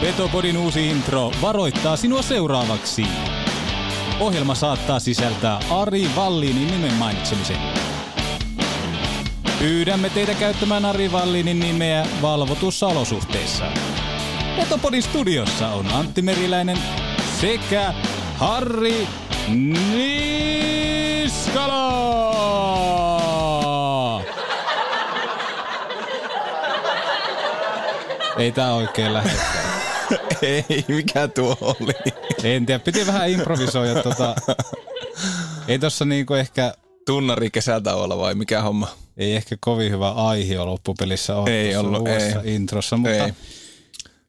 Petopodin uusi intro varoittaa sinua seuraavaksi. Ohjelma saattaa sisältää Ari Vallinin nimen mainitsemisen. Pyydämme teitä käyttämään Ari Vallinin nimeä valvotussa olosuhteissa. Petopodin studiossa on Antti Meriläinen sekä Harri Niskala! Ei tää oikein lähde. Ei, mikä tuo oli? En tiedä, piti vähän improvisoida tota. Ei tossa niinku ehkä, Tunnari kesätauolla vai mikä homma? ei ehkä kovin hyvä aihe loppupelissä on Ei ollut, ei. introssa, mutta Ei.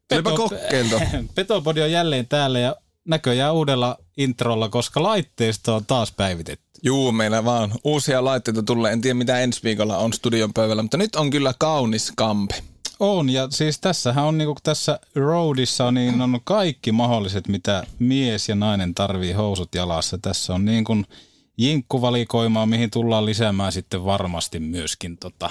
Tulipa kokeiltu. Petopodi on jälleen täällä ja näköjään uudella introlla, koska laitteisto on taas päivitetty. Juu, meillä vaan uusia laitteita tulee. En tiedä mitä ensi viikolla on studion pöydällä, mutta nyt on kyllä kaunis kampe. On, ja siis tässähän on niinku tässä roadissa niin on kaikki mahdolliset, mitä mies ja nainen tarvii housut jalassa. Tässä on niin kuin jinkkuvalikoimaa, mihin tullaan lisäämään sitten varmasti myöskin tota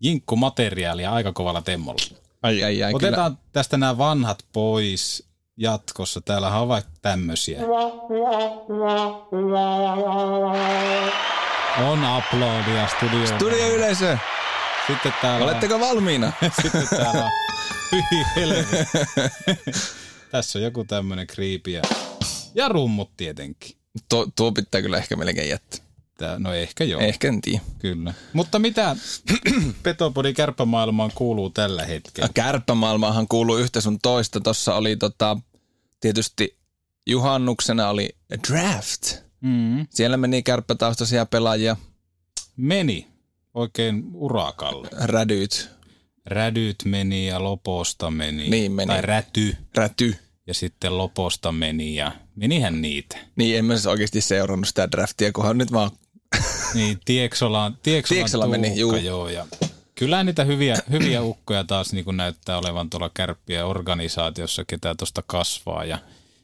jinkkumateriaalia aika kovalla temmolla. Ai, ai, ai. Otetaan kyllä. tästä nämä vanhat pois jatkossa. Täällä on vaikka tämmöisiä. On uploadia studioon. Studioyleisö, Sitten täällä oletteko valmiina? Sitten täällä on. Tässä on joku tämmönen kriipi ja, ja rummut tietenkin. tuo, tuo pitää kyllä ehkä melkein jättää. Tää, no ehkä joo, Ehkä en tiedä. kyllä. Mutta mitä Petopodi kärppämaailmaan kuuluu tällä hetkellä? Kärppämaailmaahan kuuluu yhtä sun toista. Tossa oli tota, tietysti juhannuksena oli draft. Mm. Siellä meni kärppätaustaisia pelaajia, Meni oikein urakalle. rädyt, Rädyt meni ja Loposta meni. Niin meni. Tai Räty. räty. Ja sitten Loposta meni ja menihän niitä. Niin, en mä siis oikeasti seurannut sitä draftia, kunhan nyt vaan Niin, Tieksolan, Tieksolan Tieksola meni, juu. joo. Ja kyllä niitä hyviä, hyviä ukkoja taas niin kuin näyttää olevan tuolla kärppien organisaatiossa, ketä tuosta kasvaa. Ja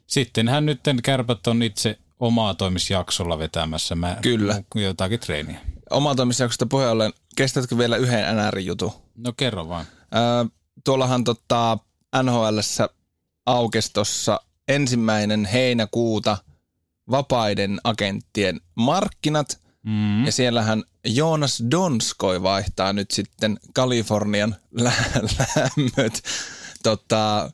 sittenhän nyt kärpät on itse omaa toimisjaksolla vetämässä mä, Kyllä. jotakin treeniä. Omatoimisjaksosta puheen ollen, kestätkö vielä yhden NR-jutun? No kerro vaan. Öö, tuollahan tota NHLssä aukestossa ensimmäinen heinäkuuta vapaiden agenttien markkinat. Mm. Ja siellähän Joonas Donskoi vaihtaa nyt sitten Kalifornian lä- lämmöt tota,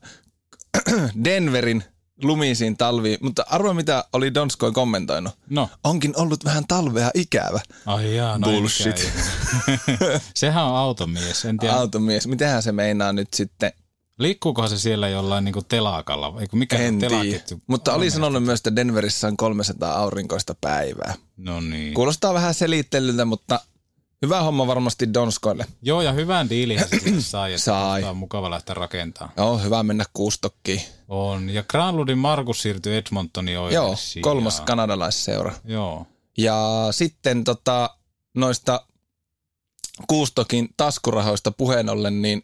Denverin lumisiin talviin. Mutta arvo mitä oli Donskoi kommentoinut. No, Onkin ollut vähän talvea ikävä. ai jaa, no Bullshit. Sehän on automies, en tiedä. Automies, mitähän se meinaa nyt sitten? Liikkuukohan se siellä jollain niin telakalla? Eikö mikä En telaketju? Mutta oli sanonut myös, että Denverissä on 300 aurinkoista päivää. No niin. Kuulostaa vähän selittelyltä, mutta hyvä homma varmasti Donskoille. Joo, ja hyvän diilin sai, että Sai. on mukava lähteä rakentamaan. Joo, hyvä mennä kuustokkiin. On. Ja Granlundin Markus siirtyi Edmontoniin Joo, oikein. kolmas kanadalaisseura. Joo. Ja sitten tota, noista Kuustokin taskurahoista puheen ollen, niin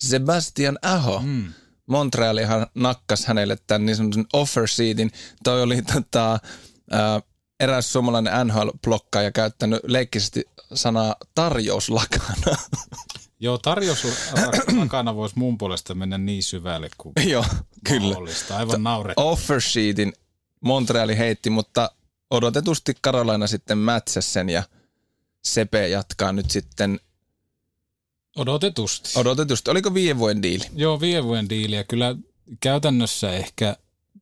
Sebastian Aho, mm. Mm. Montrealihan nakkas hänelle tämän niin sanotun offer seatin. Toi oli tota, ää, eräs suomalainen NHL-blokkaaja käyttänyt leikkisesti sanaa tarjouslakana. Joo, tarjous takana voisi mun puolesta mennä niin syvälle kuin Joo, kyllä. mahdollista. Aivan naurettavaa. Offer sheetin Montreali heitti, mutta odotetusti Karolaina sitten mätsäsi sen ja Sepe jatkaa nyt sitten Odotetusti. odotetusti. Oliko viiden vuoden diili? Joo, viiden vuoden diili. Ja kyllä käytännössä ehkä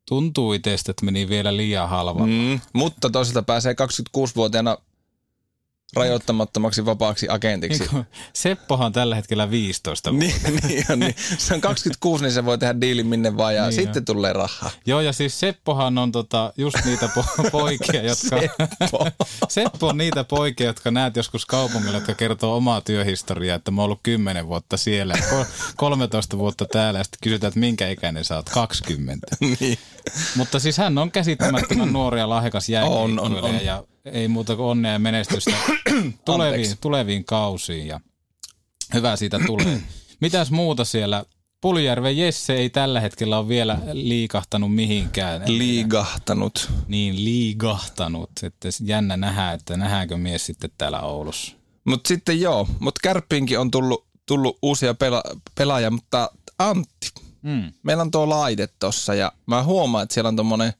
tuntuu itsestä, että meni vielä liian halvalla. Mm, mutta toisaalta pääsee 26-vuotiaana rajoittamattomaksi vapaaksi agentiksi. Niin Seppohan on tällä hetkellä 15 vuotta. Niin, niin, on, niin. Se on 26, niin se voi tehdä diilin minne vaan ja Niin sitten on. tulee rahaa. Joo, ja siis Seppohan on tota, just niitä po- poikia, jotka... Seppo. Seppo on niitä poikia, jotka näet joskus kaupungilla, jotka kertoo omaa työhistoriaa, että mä oon ollut 10 vuotta siellä, ja ko- 13 vuotta täällä, ja sitten kysytään, että minkä ikäinen sä oot, 20. niin. Mutta siis hän on käsittämättömän nuori ja lahjakas On, on, jääkiekkoilija, on. ja ei muuta kuin onnea ja menestystä tuleviin, tuleviin kausiin, ja hyvä siitä tulee. Mitäs muuta siellä? Puljärven Jesse ei tällä hetkellä ole vielä liikahtanut mihinkään. Liigahtanut. niin liigahtanut, että jännä nähdä, että nähdäänkö mies sitten täällä Oulussa. Mutta sitten joo, mutta Kärppiinkin on tullut, tullut uusia pela- pelaajia, mutta Antti, Mm. meillä on tuo laite tossa ja mä huomaan, että siellä on tommonen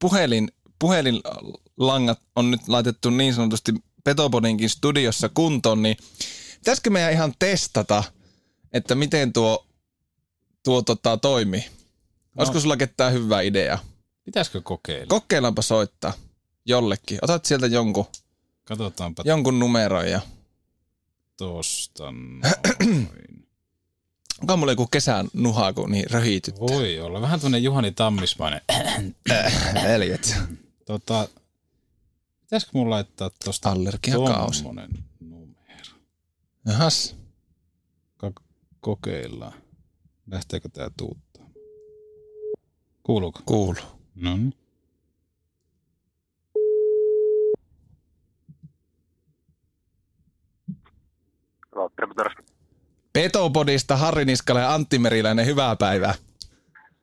puhelin, puhelinlangat on nyt laitettu niin sanotusti Petopodinkin studiossa kuntoon, niin pitäisikö meidän ihan testata, että miten tuo, tuo tota, toimii? Olisiko sulla ketään hyvää ideaa? Pitäisikö kokeilla? Kokeillaanpa soittaa jollekin. Otat sieltä jonkun, Katsotaanpa jonkun numeron ja tosta noin. onko mulla joku kesän nuha, kun niin röhityt. Voi olla. Vähän tämmönen Juhani Tammismainen. Veljet. tota, pitäisikö mun laittaa tosta Allergiakausi. tommonen numero? Jahas. Ka- kokeillaan. Lähteekö tää tuuttaa? Kuuluuko? Kuuluu. No niin. Petopodista Harri Niskala ja Antti Meriläinen, hyvää päivää.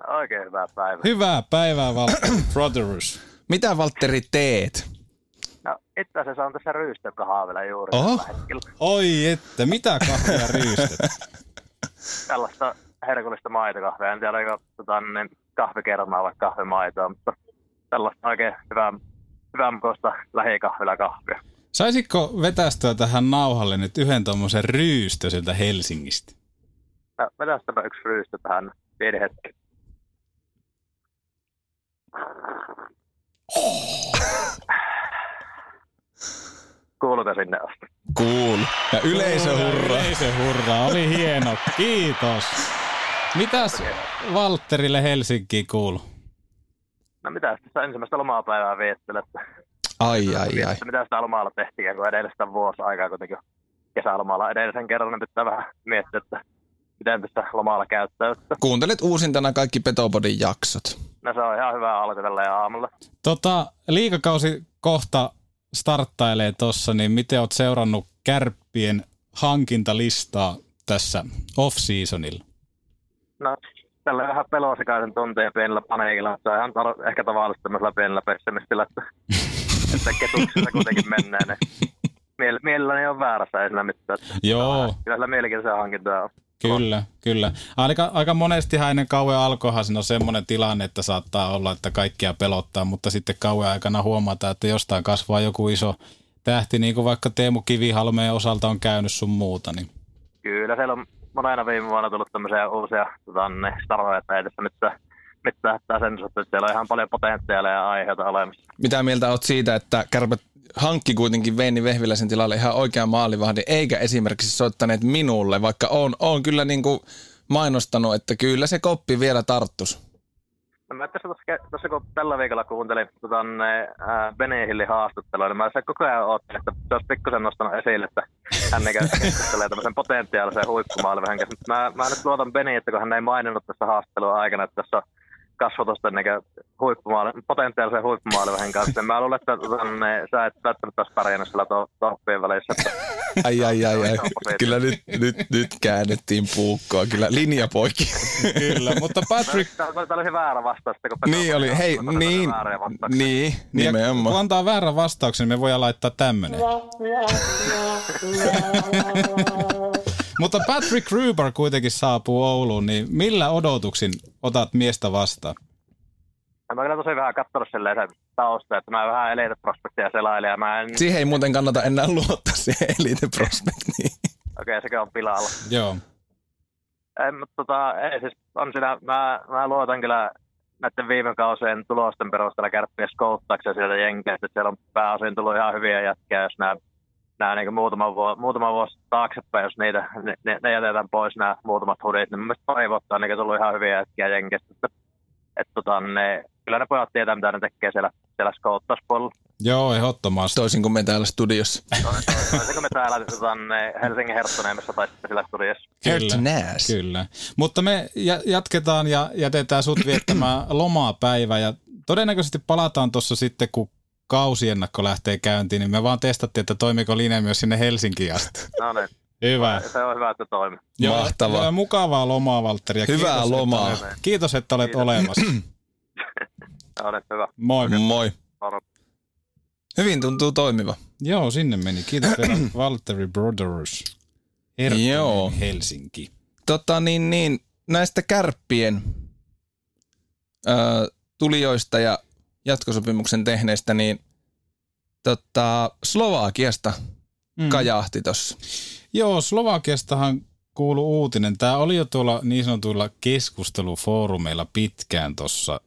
Oikein hyvää päivää. Hyvää päivää, Valtteri Brothers. Mitä Valtteri teet? Itse asiassa on tässä ryystökahvilla juuri Oho. tällä hetkellä. Oi että, mitä kahvia ryystet? Tällaista herkullista maitokahvia. En tiedä, oliko tota, niin, kahvikermaa vai kahvimaitoa, mutta tällaista oikein hyvää, hyvää mukoista lähikahvilla kahvia. Saisitko vetästyä tähän nauhalle nyt yhden tuommoisen ryystö sieltä Helsingistä? No, vetästäpä yksi ryystö tähän pieni hetki. Kuuluuko sinne asti? Cool. Ja yleisö hurraa. Yleisö hurraa, oli hieno, kiitos. Mitäs Valtterille Helsinkiin kuuluu? No mitä tässä ensimmäistä lomapäivää viettelette? Ai, ai, ai. Mitä sitä lomalla tehtiin, kun edellistä vuosi aikaa kuitenkin kesälomalla edellisen kerran, niin pitää vähän miettiä, että miten tässä lomalla käyttäytyy. Kuuntelet uusintana kaikki Petopodin jaksot. No se on ihan hyvä alku tällä aamulla. Tota, liikakausi kohta starttailee tossa, niin miten oot seurannut kärppien hankintalistaa tässä off-seasonilla? No tällä vähän pelosekaisen tunteen pienellä paniikilla, mutta se on ihan tar- ehkä tavallista tämmöisellä pienellä pessimistillä, että, että ketuksessa kuitenkin menee. Niin miel- mielelläni on väärässä, ei mitään. Joo, Kyllä sillä mielenkiintoisia hankintoja on. Kyllä, kyllä. Aika, aika monestihan ennen kauan alkoihan siinä on semmoinen tilanne, että saattaa olla, että kaikkia pelottaa, mutta sitten kauan aikana huomataan, että jostain kasvaa joku iso tähti, niin kuin vaikka Teemu Kivihalmeen osalta on käynyt sun muuta. Niin. Kyllä, siellä on monena viime vuonna tullut tämmöisiä uusia tota, ne staroja, että ei tässä mitään hätää sen suhteen, että siellä on ihan paljon potentiaalia ja aiheita olemassa. Mitä mieltä oot siitä, että Kärpät hankki kuitenkin Veini Vehviläisen tilalle ihan oikean maalivahdin, eikä esimerkiksi soittaneet minulle, vaikka on, on kyllä niin kuin mainostanut, että kyllä se koppi vielä tarttus. No mä tässä, tuossa kun tällä viikolla kuuntelin tota, ne, ää, Benny Hillin haastattelua, niin mä se koko ajan oottelin, että se olisi pikkusen nostanut esille, että hän keskustelee tämmöisen potentiaalisen. Mutta Mä, mä nyt luotan Beni, että kun hän ei maininnut tässä haastattelun aikana, että tässä on kasvatusten niin huippumaali, potentiaalisen huippumaalivahin kanssa, niin mä luulen, että tota, ne, sä et välttämättä olisi pärjännyt sillä to, toppien välissä. Että, Ai, ai, ai, ai. Kyllä nyt, nyt, nyt käännettiin puukkoa, kyllä linjapoikki. Kyllä, mutta Patrick, Tämä tämä olisi väärä vastaus. kun niin oli, hei, Tämä oli niin, vastaus. niin, ja kun nimenomaan. antaa väärän vastauksen, niin me voidaan laittaa tämmönen. Mutta Patrick Gruber kuitenkin saapuu Ouluun, niin millä odotuksin otat miestä vastaan? Mä kyllä tosi vähän katsonut silleen sen tausta, että mä vähän eliteprospektia selailen ja mä en, Siihen ei muuten kannata enää luottaa siihen Elite Prospectiin. okei sekin on pilalla. Joo. Ei, mutta tota, ei siis on siinä, mä, mä luotan kyllä näiden viime kausien tulosten perusteella kärppiä skouttaakseen sieltä jenkeistä, että siellä on pääosin tullut ihan hyviä jätkiä, jos nämä nämä niin muutama, vuosi, muutama vuosi taaksepäin, jos niitä, ne, ne, ne jätetään pois nämä muutamat hudit, niin mielestäni pari vuotta on niin tullut ihan hyviä jätkiä jenkistä. Että, että tota, ne, kyllä ne pojat tietää, mitä ne tekee siellä, siellä skouttauspuolella. Joo, ehdottomasti. Toisin kuin me täällä studiossa. Toisinko me täällä tota, ne Helsingin Herttoneemessa tai siellä studiossa? Herttonäs. Kyllä. Mutta me ja- jatketaan ja jätetään sut viettämään lomaa päivä ja todennäköisesti palataan tuossa sitten, kun kausiennakko lähtee käyntiin, niin me vaan testattiin, että toimiko linja myös sinne Helsinkiin asti. No niin, Hyvä. se on hyvä, että toimii. Mahtavaa. Joo, mukavaa lomaa, Valtteri. ja Hyvää kiitos, lomaa. Että olet, kiitos, että olet Kiitos. olemassa. No niin, hyvä. Moi. Moi. Hyvin tuntuu toimiva. Joo, sinne meni. Kiitos vielä Valtteri Brothers. Joo. Helsinki. Tota niin, niin näistä kärppien ö, tulijoista ja jatkosopimuksen tehneistä, niin tota, Slovakiasta Mm. kajahti tossa. Joo, Slovakiastahan kuulu uutinen. Tämä oli jo tuolla niin sanotuilla keskustelufoorumeilla pitkään tuossa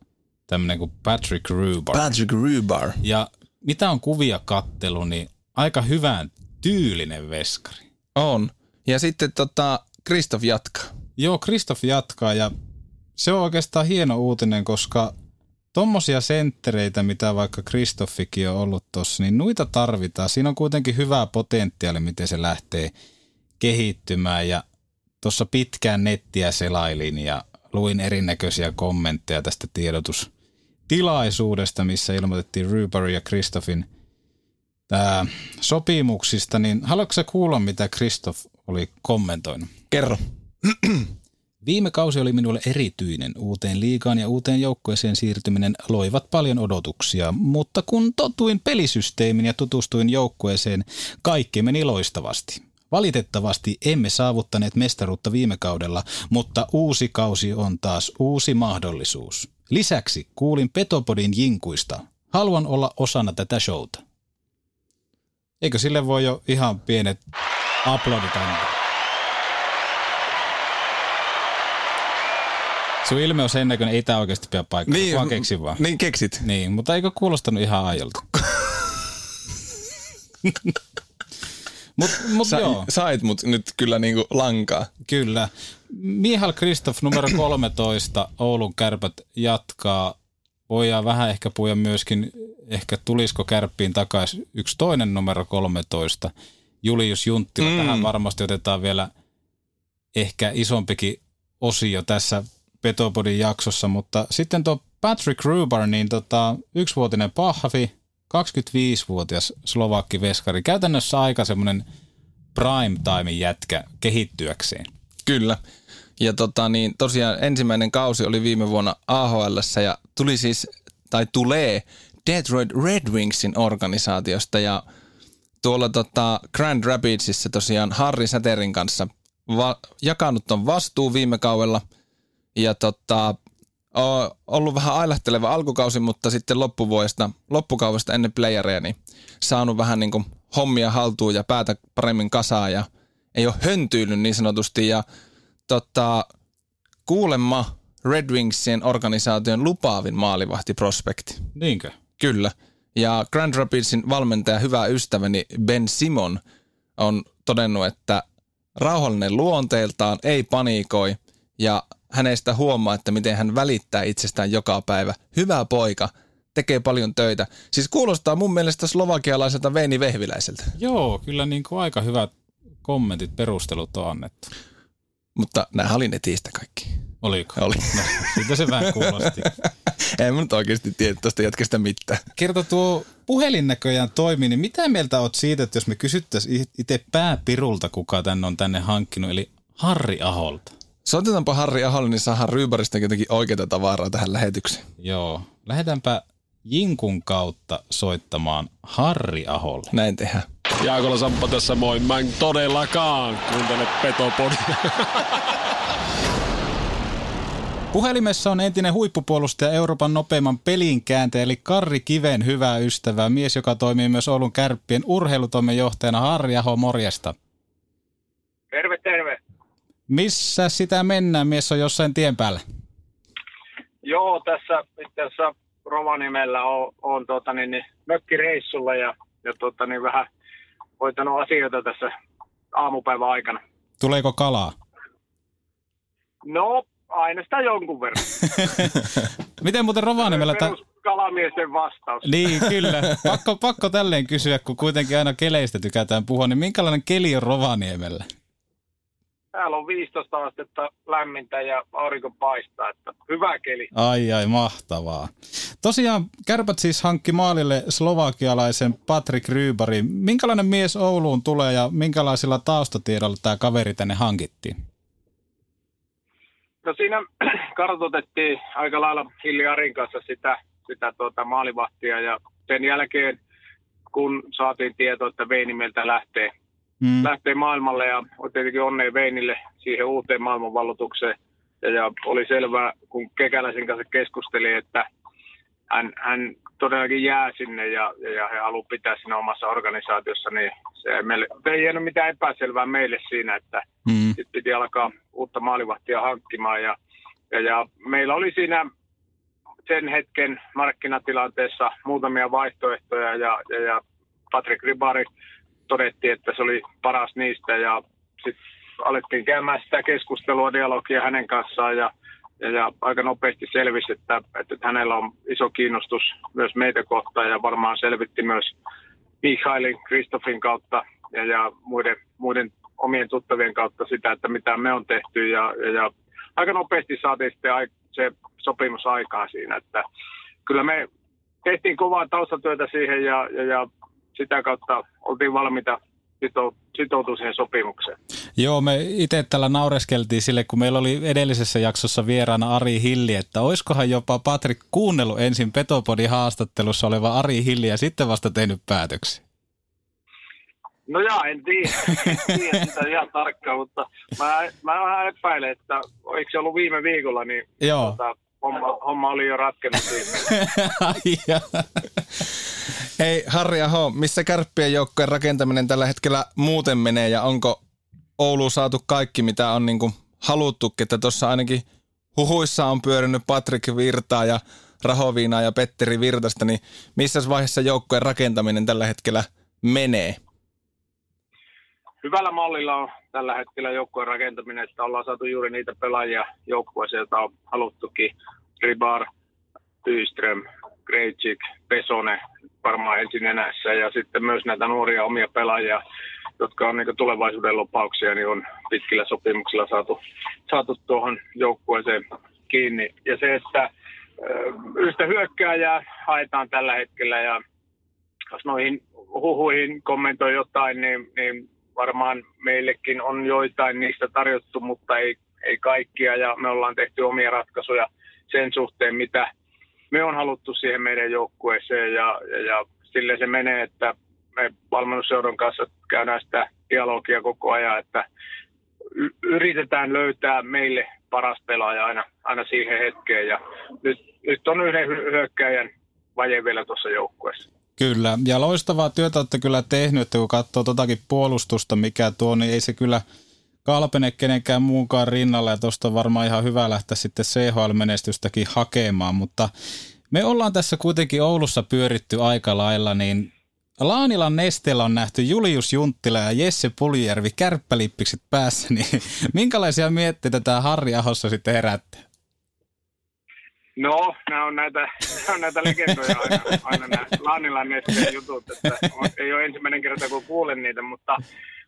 tämmöinen kuin Patrick Rubar. Patrick Rubar. ja mitä on kuvia kattelu, niin aika hyvän tyylinen veskari. On. Ja sitten tota, Kristoff jatkaa. Joo, Kristoff jatkaa ja se on oikeastaan hieno uutinen, koska tommosia senttereitä, mitä vaikka Kristoffikin on ollut tossa, niin noita tarvitaan. Siinä on kuitenkin hyvää potentiaali, miten se lähtee kehittymään ja tuossa pitkään nettiä selailin ja luin erinäköisiä kommentteja tästä tiedotustilaisuudesta, missä ilmoitettiin Ruberin ja Kristoffin ää, sopimuksista, niin haluatko kuulla, mitä Kristoff oli kommentoinut? Kerro. Viime kausi oli minulle erityinen. Uuteen liigaan ja uuteen joukkueeseen siirtyminen loivat paljon odotuksia, mutta kun totuin pelisysteemin ja tutustuin joukkueeseen, kaikki meni loistavasti. Valitettavasti emme saavuttaneet mestaruutta viime kaudella, mutta uusi kausi on taas uusi mahdollisuus. Lisäksi kuulin Petopodin jinkuista. Haluan olla osana tätä showta. Eikö sille voi jo ihan pienet aplodit antaa? Sun ilme on sen näköinen, ei tää oikeasti pidä paikkaa. Niin, vaan keksin vaan. Niin keksit. Niin, mutta eikö kuulostanut ihan aiolta? mut, mut Sa- joo, Sait mut nyt kyllä niinku lankaa. kyllä. Mihal Kristoff numero 13, Oulun kärpät jatkaa. Voidaan vähän ehkä puhuja myöskin, ehkä tulisiko kärppiin takaisin yksi toinen numero 13, Julius Junttila. Mm. Tähän varmasti otetaan vielä ehkä isompikin osio tässä Petopodin jaksossa, mutta sitten tuo Patrick Rubar, niin tota, yksivuotinen pahvi, 25-vuotias Slovakki veskari, käytännössä aika semmoinen prime time jätkä kehittyäkseen. Kyllä. Ja tota, niin tosiaan ensimmäinen kausi oli viime vuonna AHL ja tuli siis, tai tulee Detroit Red Wingsin organisaatiosta ja tuolla tota Grand Rapidsissa tosiaan Harri Säterin kanssa va- jakanut on vastuu viime kaudella ja tota, o- ollut vähän ailahteleva alkukausi, mutta sitten loppuvuodesta, loppukaudesta ennen playereja, niin saanut vähän niin kuin hommia haltuun ja päätä paremmin kasaan ja ei ole höntyillyt niin sanotusti ja tota, kuulemma Red Wingsien organisaation lupaavin maalivahtiprospekti. Niinkö? Kyllä. Ja Grand Rapidsin valmentaja, hyvä ystäväni Ben Simon on todennut, että rauhallinen luonteeltaan, ei paniikoi ja hänestä huomaa, että miten hän välittää itsestään joka päivä. Hyvä poika, tekee paljon töitä. Siis kuulostaa mun mielestä slovakialaiselta Veini Vehviläiseltä, Joo, kyllä niin kuin aika hyvät kommentit, perustelut on annettu. mutta nämä oli netistä kaikki. Oliko? Oli. No, siitä se vähän kuulosti. en mä nyt oikeasti tiedä tuosta jätkästä mitään. Kerta tuo puhelin näköjään toimii, niin mitä mieltä oot siitä, että jos me kysyttäisiin itse pääpirulta, kuka tänne on tänne hankkinut, eli Harri Aholta? Soitetaanpa Harri Aholle, niin saadaan Ryybarista jotenkin oikeita tavaraa tähän lähetykseen. Joo, lähdetäänpä Jinkun kautta soittamaan Harri Aholle. Näin tehdään. Jaakola Samppa tässä moi. Mä en todellakaan kuuntele Petopodia. Puhelimessa on entinen huippupuolustaja Euroopan nopeimman pelin kääntäjä, eli Karri Kiven hyvä ystävä, mies, joka toimii myös Oulun kärppien urheilutoimenjohtajana. Harri Aho, morjesta. Terve, terve. Missä sitä mennään? Mies on jossain tien päällä. Joo, tässä itse asiassa Rovaniemellä on, on tuota, niin, niin, mökkireissulla ja, ja tuota, niin, vähän hoitanut asioita tässä aamupäivän aikana. Tuleeko kalaa? No, aina sitä jonkun verran. Miten muuten Rovaniemellä... Ta- Perus kalamiesten vastaus. niin, kyllä. Pakko, pakko tälleen kysyä, kun kuitenkin aina keleistä tykätään puhua, niin minkälainen keli on Rovaniemellä? Täällä on 15 astetta lämmintä ja aurinko paistaa, että hyvä keli. Ai ai, mahtavaa. Tosiaan kärpät siis hankki maalille slovakialaisen Patrick Rybarin. Minkälainen mies Ouluun tulee ja minkälaisilla taustatiedoilla tämä kaveri tänne hankittiin? No siinä kartoitettiin aika lailla Hilli Arin kanssa sitä, sitä tuota maalivahtia ja sen jälkeen kun saatiin tieto, että Veini meiltä lähtee, mm. lähtee maailmalle ja tietenkin onnea Veinille siihen uuteen maailmanvallotukseen. Ja, ja oli selvää, kun Kekäläisen kanssa keskusteli, että hän, hän todellakin jää sinne ja, ja, ja he haluaa pitää siinä omassa organisaatiossa, niin se meille, ei jäänyt mitään epäselvää meille siinä, että mm. sitten piti alkaa uutta maalivahtia hankkimaan. Ja, ja, ja meillä oli siinä sen hetken markkinatilanteessa muutamia vaihtoehtoja ja, ja, ja Patrick Ribari todettiin, että se oli paras niistä ja sitten alettiin käymään sitä keskustelua, dialogia hänen kanssaan ja, ja, ja aika nopeasti selvisi, että, että hänellä on iso kiinnostus myös meitä kohtaan ja varmaan selvitti myös Mihailin, Kristofin kautta ja, ja muiden, muiden omien tuttavien kautta sitä, että mitä me on tehty ja, ja, ja aika nopeasti saatiin sitten se sopimus aikaa siinä, että kyllä me tehtiin kovaa taustatyötä siihen ja, ja, ja sitä kautta oltiin valmiita sitoutua siihen sopimukseen. Joo, me itse täällä naureskeltiin sille, kun meillä oli edellisessä jaksossa vieraana Ari Hilli, että oiskohan jopa Patrik kuunnellut ensin Petopodin haastattelussa oleva Ari Hilli ja sitten vasta tehnyt päätöksiä. No jaa, en tiedä, en tiedä sitä ihan tarkkaan, mutta mä, mä vähän epäilen, että eikö se ollut viime viikolla, niin Joo. Tota, homma, homma oli jo ratkennut Hei Harri Aho, missä kärppien joukkojen rakentaminen tällä hetkellä muuten menee ja onko Oulu saatu kaikki, mitä on niin kuin haluttukin, että tuossa ainakin huhuissa on pyörinyt Patrik Virtaa ja Rahoviina ja Petteri Virtasta, niin missä vaiheessa joukkojen rakentaminen tällä hetkellä menee? Hyvällä mallilla on tällä hetkellä joukkueen rakentaminen, että ollaan saatu juuri niitä pelaajia joukkueeseen, joita on haluttukin. Ribar, Tyström, Grejcik, Pesone varmaan ensin enässä ja sitten myös näitä nuoria omia pelaajia, jotka on niin tulevaisuuden lopauksia, niin on pitkillä sopimuksilla saatu, saatu tuohon joukkueeseen kiinni. Ja se, että yhtä hyökkääjää haetaan tällä hetkellä ja jos noihin huhuihin kommentoi jotain, niin, niin varmaan meillekin on joitain niistä tarjottu, mutta ei, ei kaikkia ja me ollaan tehty omia ratkaisuja sen suhteen, mitä me on haluttu siihen meidän joukkueeseen ja, ja, ja sille se menee, että me valmennusseuran kanssa käydään sitä dialogia koko ajan, että yritetään löytää meille paras pelaaja aina, aina siihen hetkeen ja nyt, nyt on yhden hyökkäjän vaje vielä tuossa joukkueessa. Kyllä, ja loistavaa työtä olette kyllä tehnyt, että kun katsoo totakin puolustusta, mikä tuo, niin ei se kyllä kalpene kenenkään muunkaan rinnalla, ja tuosta on varmaan ihan hyvä lähteä sitten CHL-menestystäkin hakemaan, mutta me ollaan tässä kuitenkin Oulussa pyöritty aika lailla, niin Laanilan nesteellä on nähty Julius Junttila ja Jesse Puljärvi kärppälippikset päässä, niin minkälaisia mietteitä tämä Harri Ahossa sitten herättää? No, nämä on näitä, nämä on näitä legendoja aina, aina nämä Laanilan nesteen jutut, että ei ole ensimmäinen kerta kun kuulen niitä, mutta,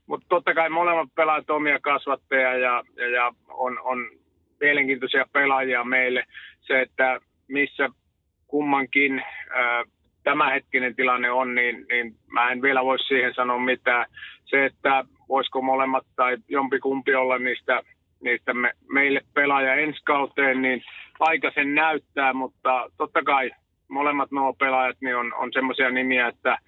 mutta totta kai molemmat pelaajat omia kasvattajia ja, ja, ja on, on mielenkiintoisia pelaajia meille. Se, että missä kummankin ää, tämänhetkinen tilanne on, niin, niin mä en vielä voi siihen sanoa mitään. Se, että voisiko molemmat tai jompikumpi olla niistä, niistä me, meille pelaaja ensi kauteen, niin aika sen näyttää, mutta totta kai molemmat nuo pelaajat niin on, on semmoisia nimiä, että,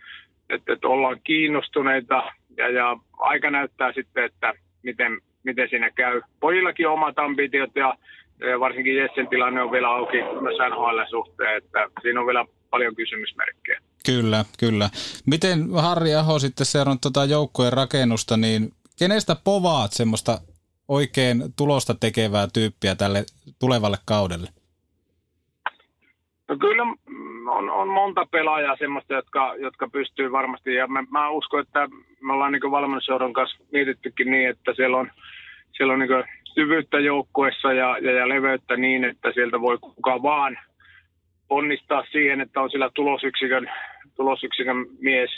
että, että ollaan kiinnostuneita ja, ja aika näyttää sitten, että miten, miten siinä käy. Pojillakin on omat ambitiot ja, varsinkin Jessen tilanne on vielä auki myös NHL suhteen, että siinä on vielä paljon kysymysmerkkejä. Kyllä, kyllä. Miten Harri Aho sitten seurannut tuota joukkojen rakennusta, niin kenestä povaat semmoista oikein tulosta tekevää tyyppiä tälle tulevalle kaudelle? No kyllä on, on monta pelaajaa semmoista, jotka, jotka pystyy varmasti, ja mä, mä uskon, että me ollaan niin valmennusjohdon kanssa mietittykin niin, että siellä on, siellä on niin syvyyttä joukkuessa ja, ja, ja leveyttä niin, että sieltä voi kuka vaan onnistaa siihen, että on sillä tulosyksikön, tulosyksikön mies.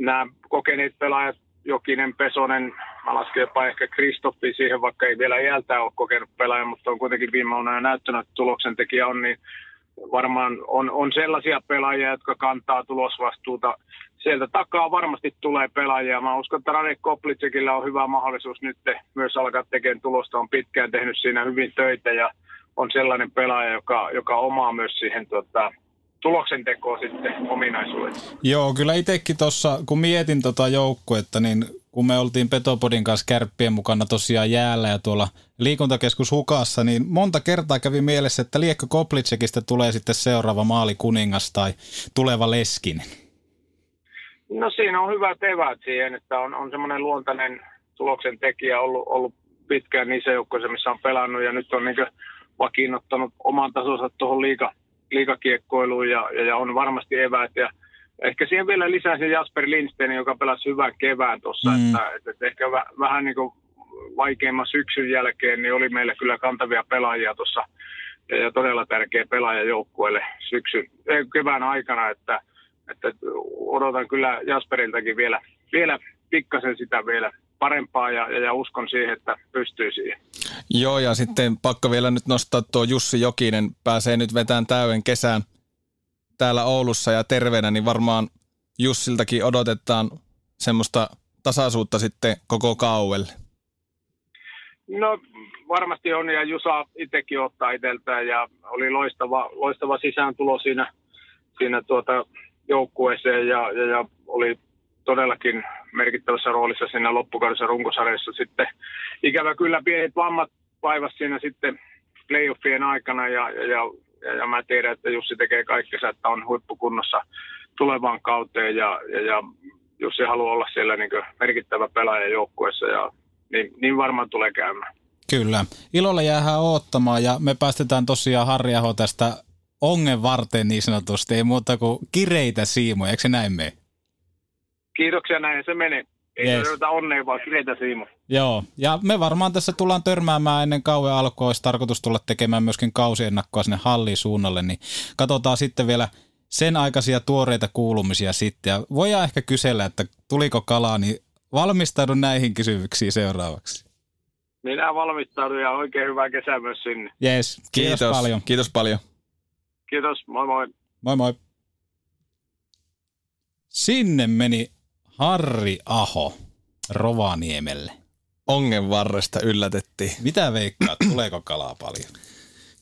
Nämä kokeneet pelaajat, Jokinen, Pesonen, mä lasken jopa ehkä Kristoffi siihen, vaikka ei vielä iältä ole kokenut pelaaja, mutta on kuitenkin viime vuonna näyttänyt, että tuloksen tekijä on, niin varmaan on, on sellaisia pelaajia, jotka kantaa tulosvastuuta. Sieltä takaa varmasti tulee pelaajia. Mä uskon, että Radek Koplitsekillä on hyvä mahdollisuus nyt myös alkaa tekemään tulosta. On pitkään tehnyt siinä hyvin töitä ja on sellainen pelaaja, joka, joka omaa myös siihen tota, tuloksen tekoa sitten ominaisuudet. Joo, kyllä itsekin tuossa, kun mietin tota joukkuetta, niin kun me oltiin Petopodin kanssa kärppien mukana tosiaan jäällä ja tuolla liikuntakeskus Hukassa, niin monta kertaa kävi mielessä, että Liekko Koplitsekistä tulee sitten seuraava maalikuningas tai tuleva Leskin. No siinä on hyvät eväät siihen, että on, on semmoinen luontainen tuloksen tekijä ollut, ollut pitkään niissä joukkoissa, missä on pelannut ja nyt on niin vakiinnottanut oman tasonsa tuohon liika, liikakiekkoiluun ja, ja, ja, on varmasti eväät. Ja ehkä siihen vielä lisäisin Jasper Lindsten, joka pelasi hyvän kevään tuossa, mm. että, että, että ehkä väh, vähän niin kuin vaikeimman syksyn jälkeen niin oli meillä kyllä kantavia pelaajia tuossa ja, todella tärkeä pelaaja joukkueelle syksyn, kevään aikana, että, että odotan kyllä Jasperiltakin vielä, vielä pikkasen sitä vielä parempaa ja, ja, uskon siihen, että pystyy siihen. Joo, ja sitten pakko vielä nyt nostaa tuo Jussi Jokinen, pääsee nyt vetämään täyden kesään täällä Oulussa ja terveenä, niin varmaan Jussiltakin odotetaan semmoista tasaisuutta sitten koko kauelle. No varmasti on ja Jusa itsekin ottaa itseltään ja oli loistava, loistava sisääntulo siinä, siinä tuota joukkueeseen ja, ja, ja oli todellakin merkittävässä roolissa siinä loppukaudessa runkosarjassa sitten. Ikävä kyllä pienet vammat vaivasi siinä sitten playoffien aikana ja, ja, ja, ja mä tiedän, että Jussi tekee kaikkensa, että on huippukunnossa tulevaan kauteen ja, ja, ja Jussi haluaa olla siellä niin merkittävä pelaaja joukkueessa ja niin, niin varmaan tulee käymään. Kyllä. Ilolla jäähän oottamaan ja me päästetään tosiaan Harri Aho tästä ongen varten niin sanotusti. Ei muuta kuin kireitä siimoja, eikö se näin mene? Kiitoksia, näin se menee. Ei yes. tarvita onnea, vaan kireitä siimoja. Joo, ja me varmaan tässä tullaan törmäämään ennen kauan alkua. Olisi tarkoitus tulla tekemään myöskin kausiennakkoa sinne halliin suunnalle, niin katsotaan sitten vielä sen aikaisia tuoreita kuulumisia sitten. Ja voidaan ehkä kysellä, että tuliko kalaa, niin valmistaudun näihin kysymyksiin seuraavaksi. Minä valmistaudun ja oikein hyvää kesää myös sinne. Yes, kiitos, kiitos paljon. Kiitos paljon. Kiitos, moi moi. Moi moi. Sinne meni Harri Aho Rovaniemelle. Ongen varresta yllätettiin. Mitä veikkaat, tuleeko kalaa paljon?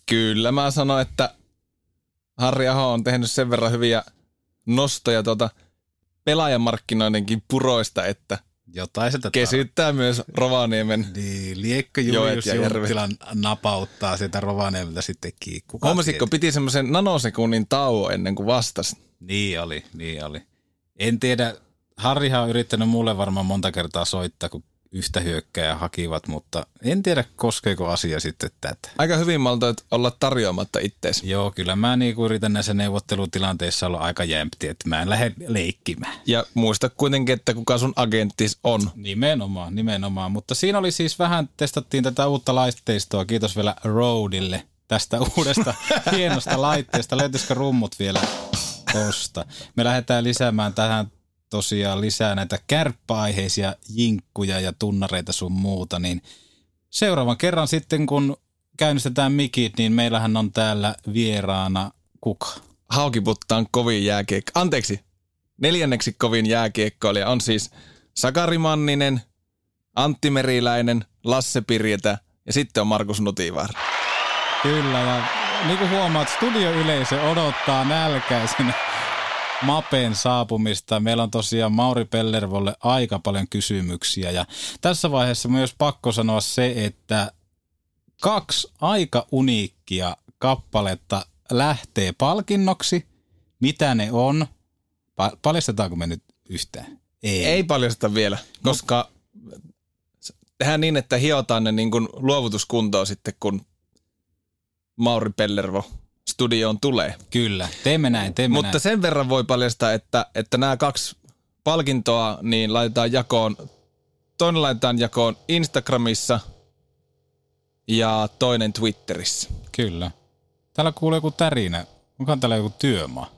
Kyllä mä sanon, että Harri Aho on tehnyt sen verran hyviä nostoja tuota pelaajamarkkinoidenkin puroista, että jotain sitä kesyttää myös Rovaniemen niin, Liekko Julius Junttilan napauttaa sitä Rovaniemeltä sitten kiikku. Huomasitko, piti semmoisen nanosekunnin tauon ennen kuin vastasi? Niin oli, niin oli. En tiedä, Harrihan on yrittänyt mulle varmaan monta kertaa soittaa, kun yhtä hyökkää hakivat, mutta en tiedä koskeeko asia sitten tätä. Aika hyvin maltoit olla tarjoamatta itteesi. Joo, kyllä mä niinku yritän näissä neuvottelutilanteissa olla aika jämpti, että mä en lähde leikkimään. Ja muista kuitenkin, että kuka sun agenttis on. Nimenomaan, nimenomaan. Mutta siinä oli siis vähän, testattiin tätä uutta laitteistoa. Kiitos vielä Roadille tästä uudesta hienosta laitteesta. Löytyisikö rummut vielä tosta? Me lähdetään lisäämään tähän tosiaan lisää näitä kärppäaiheisia jinkkuja ja tunnareita sun muuta, niin seuraavan kerran sitten kun käynnistetään mikit, niin meillähän on täällä vieraana kuka? Haukiputtaan kovin jääkiekko. Anteeksi, neljänneksi kovin jääkiekkoilija on siis Sakari Manninen, Antti Meriläinen, Lasse Pirjetä ja sitten on Markus Nutivaara. Kyllä ja niin kuin huomaat, studioyleisö odottaa nälkäisenä Mapen saapumista. Meillä on tosiaan Mauri Pellervolle aika paljon kysymyksiä ja tässä vaiheessa myös pakko sanoa se, että kaksi aika uniikkia kappaletta lähtee palkinnoksi. Mitä ne on? Pa- paljastetaanko me nyt yhtään? Ei. Ei paljasteta vielä, koska no. tehdään niin, että hiotaan ne niin kuin luovutuskuntoon sitten, kun Mauri Pellervo studioon tulee. Kyllä, teemme näin, teemme Mutta näin. sen verran voi paljastaa, että, että nämä kaksi palkintoa niin laitetaan jakoon. Toinen laitetaan jakoon Instagramissa ja toinen Twitterissä. Kyllä. Täällä kuuluu joku tärinä. Onkohan täällä joku työmaa?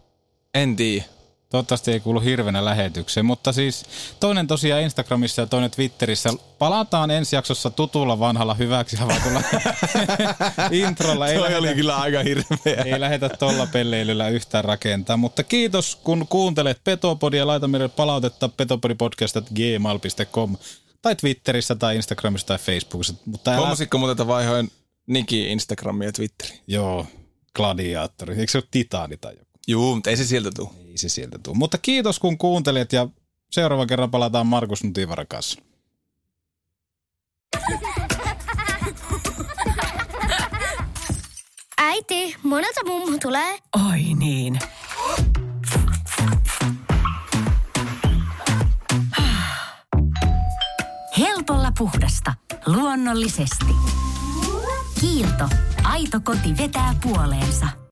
En tiedä. Toivottavasti ei kuulu hirvenä lähetykseen, mutta siis toinen tosiaan Instagramissa ja toinen Twitterissä. Palataan ensi jaksossa tutulla vanhalla hyväksi havaitulla introlla. Ei Toi lähdetä, oli kyllä aika hirveä. ei lähdetä tolla pelleilyllä yhtään rakentaa, mutta kiitos kun kuuntelet Petopodia. Laita meille palautetta petopodipodcast.gmail.com tai Twitterissä tai Instagramissa tai Facebookissa. Mutta älä, Huomasitko muuten, että vaihoin Niki Instagramia ja Twitteriin? Joo, gladiaattori. Eikö se ole Titani tai joku? Juu, mutta ei se sieltä tule. Ei se sieltä tule. Mutta kiitos kun kuuntelit ja seuraavan kerran palataan Markus Nutivaran kanssa. Äiti, monelta mummu tulee? Oi niin. Helpolla puhdasta. Luonnollisesti. Kiilto. Aito koti vetää puoleensa.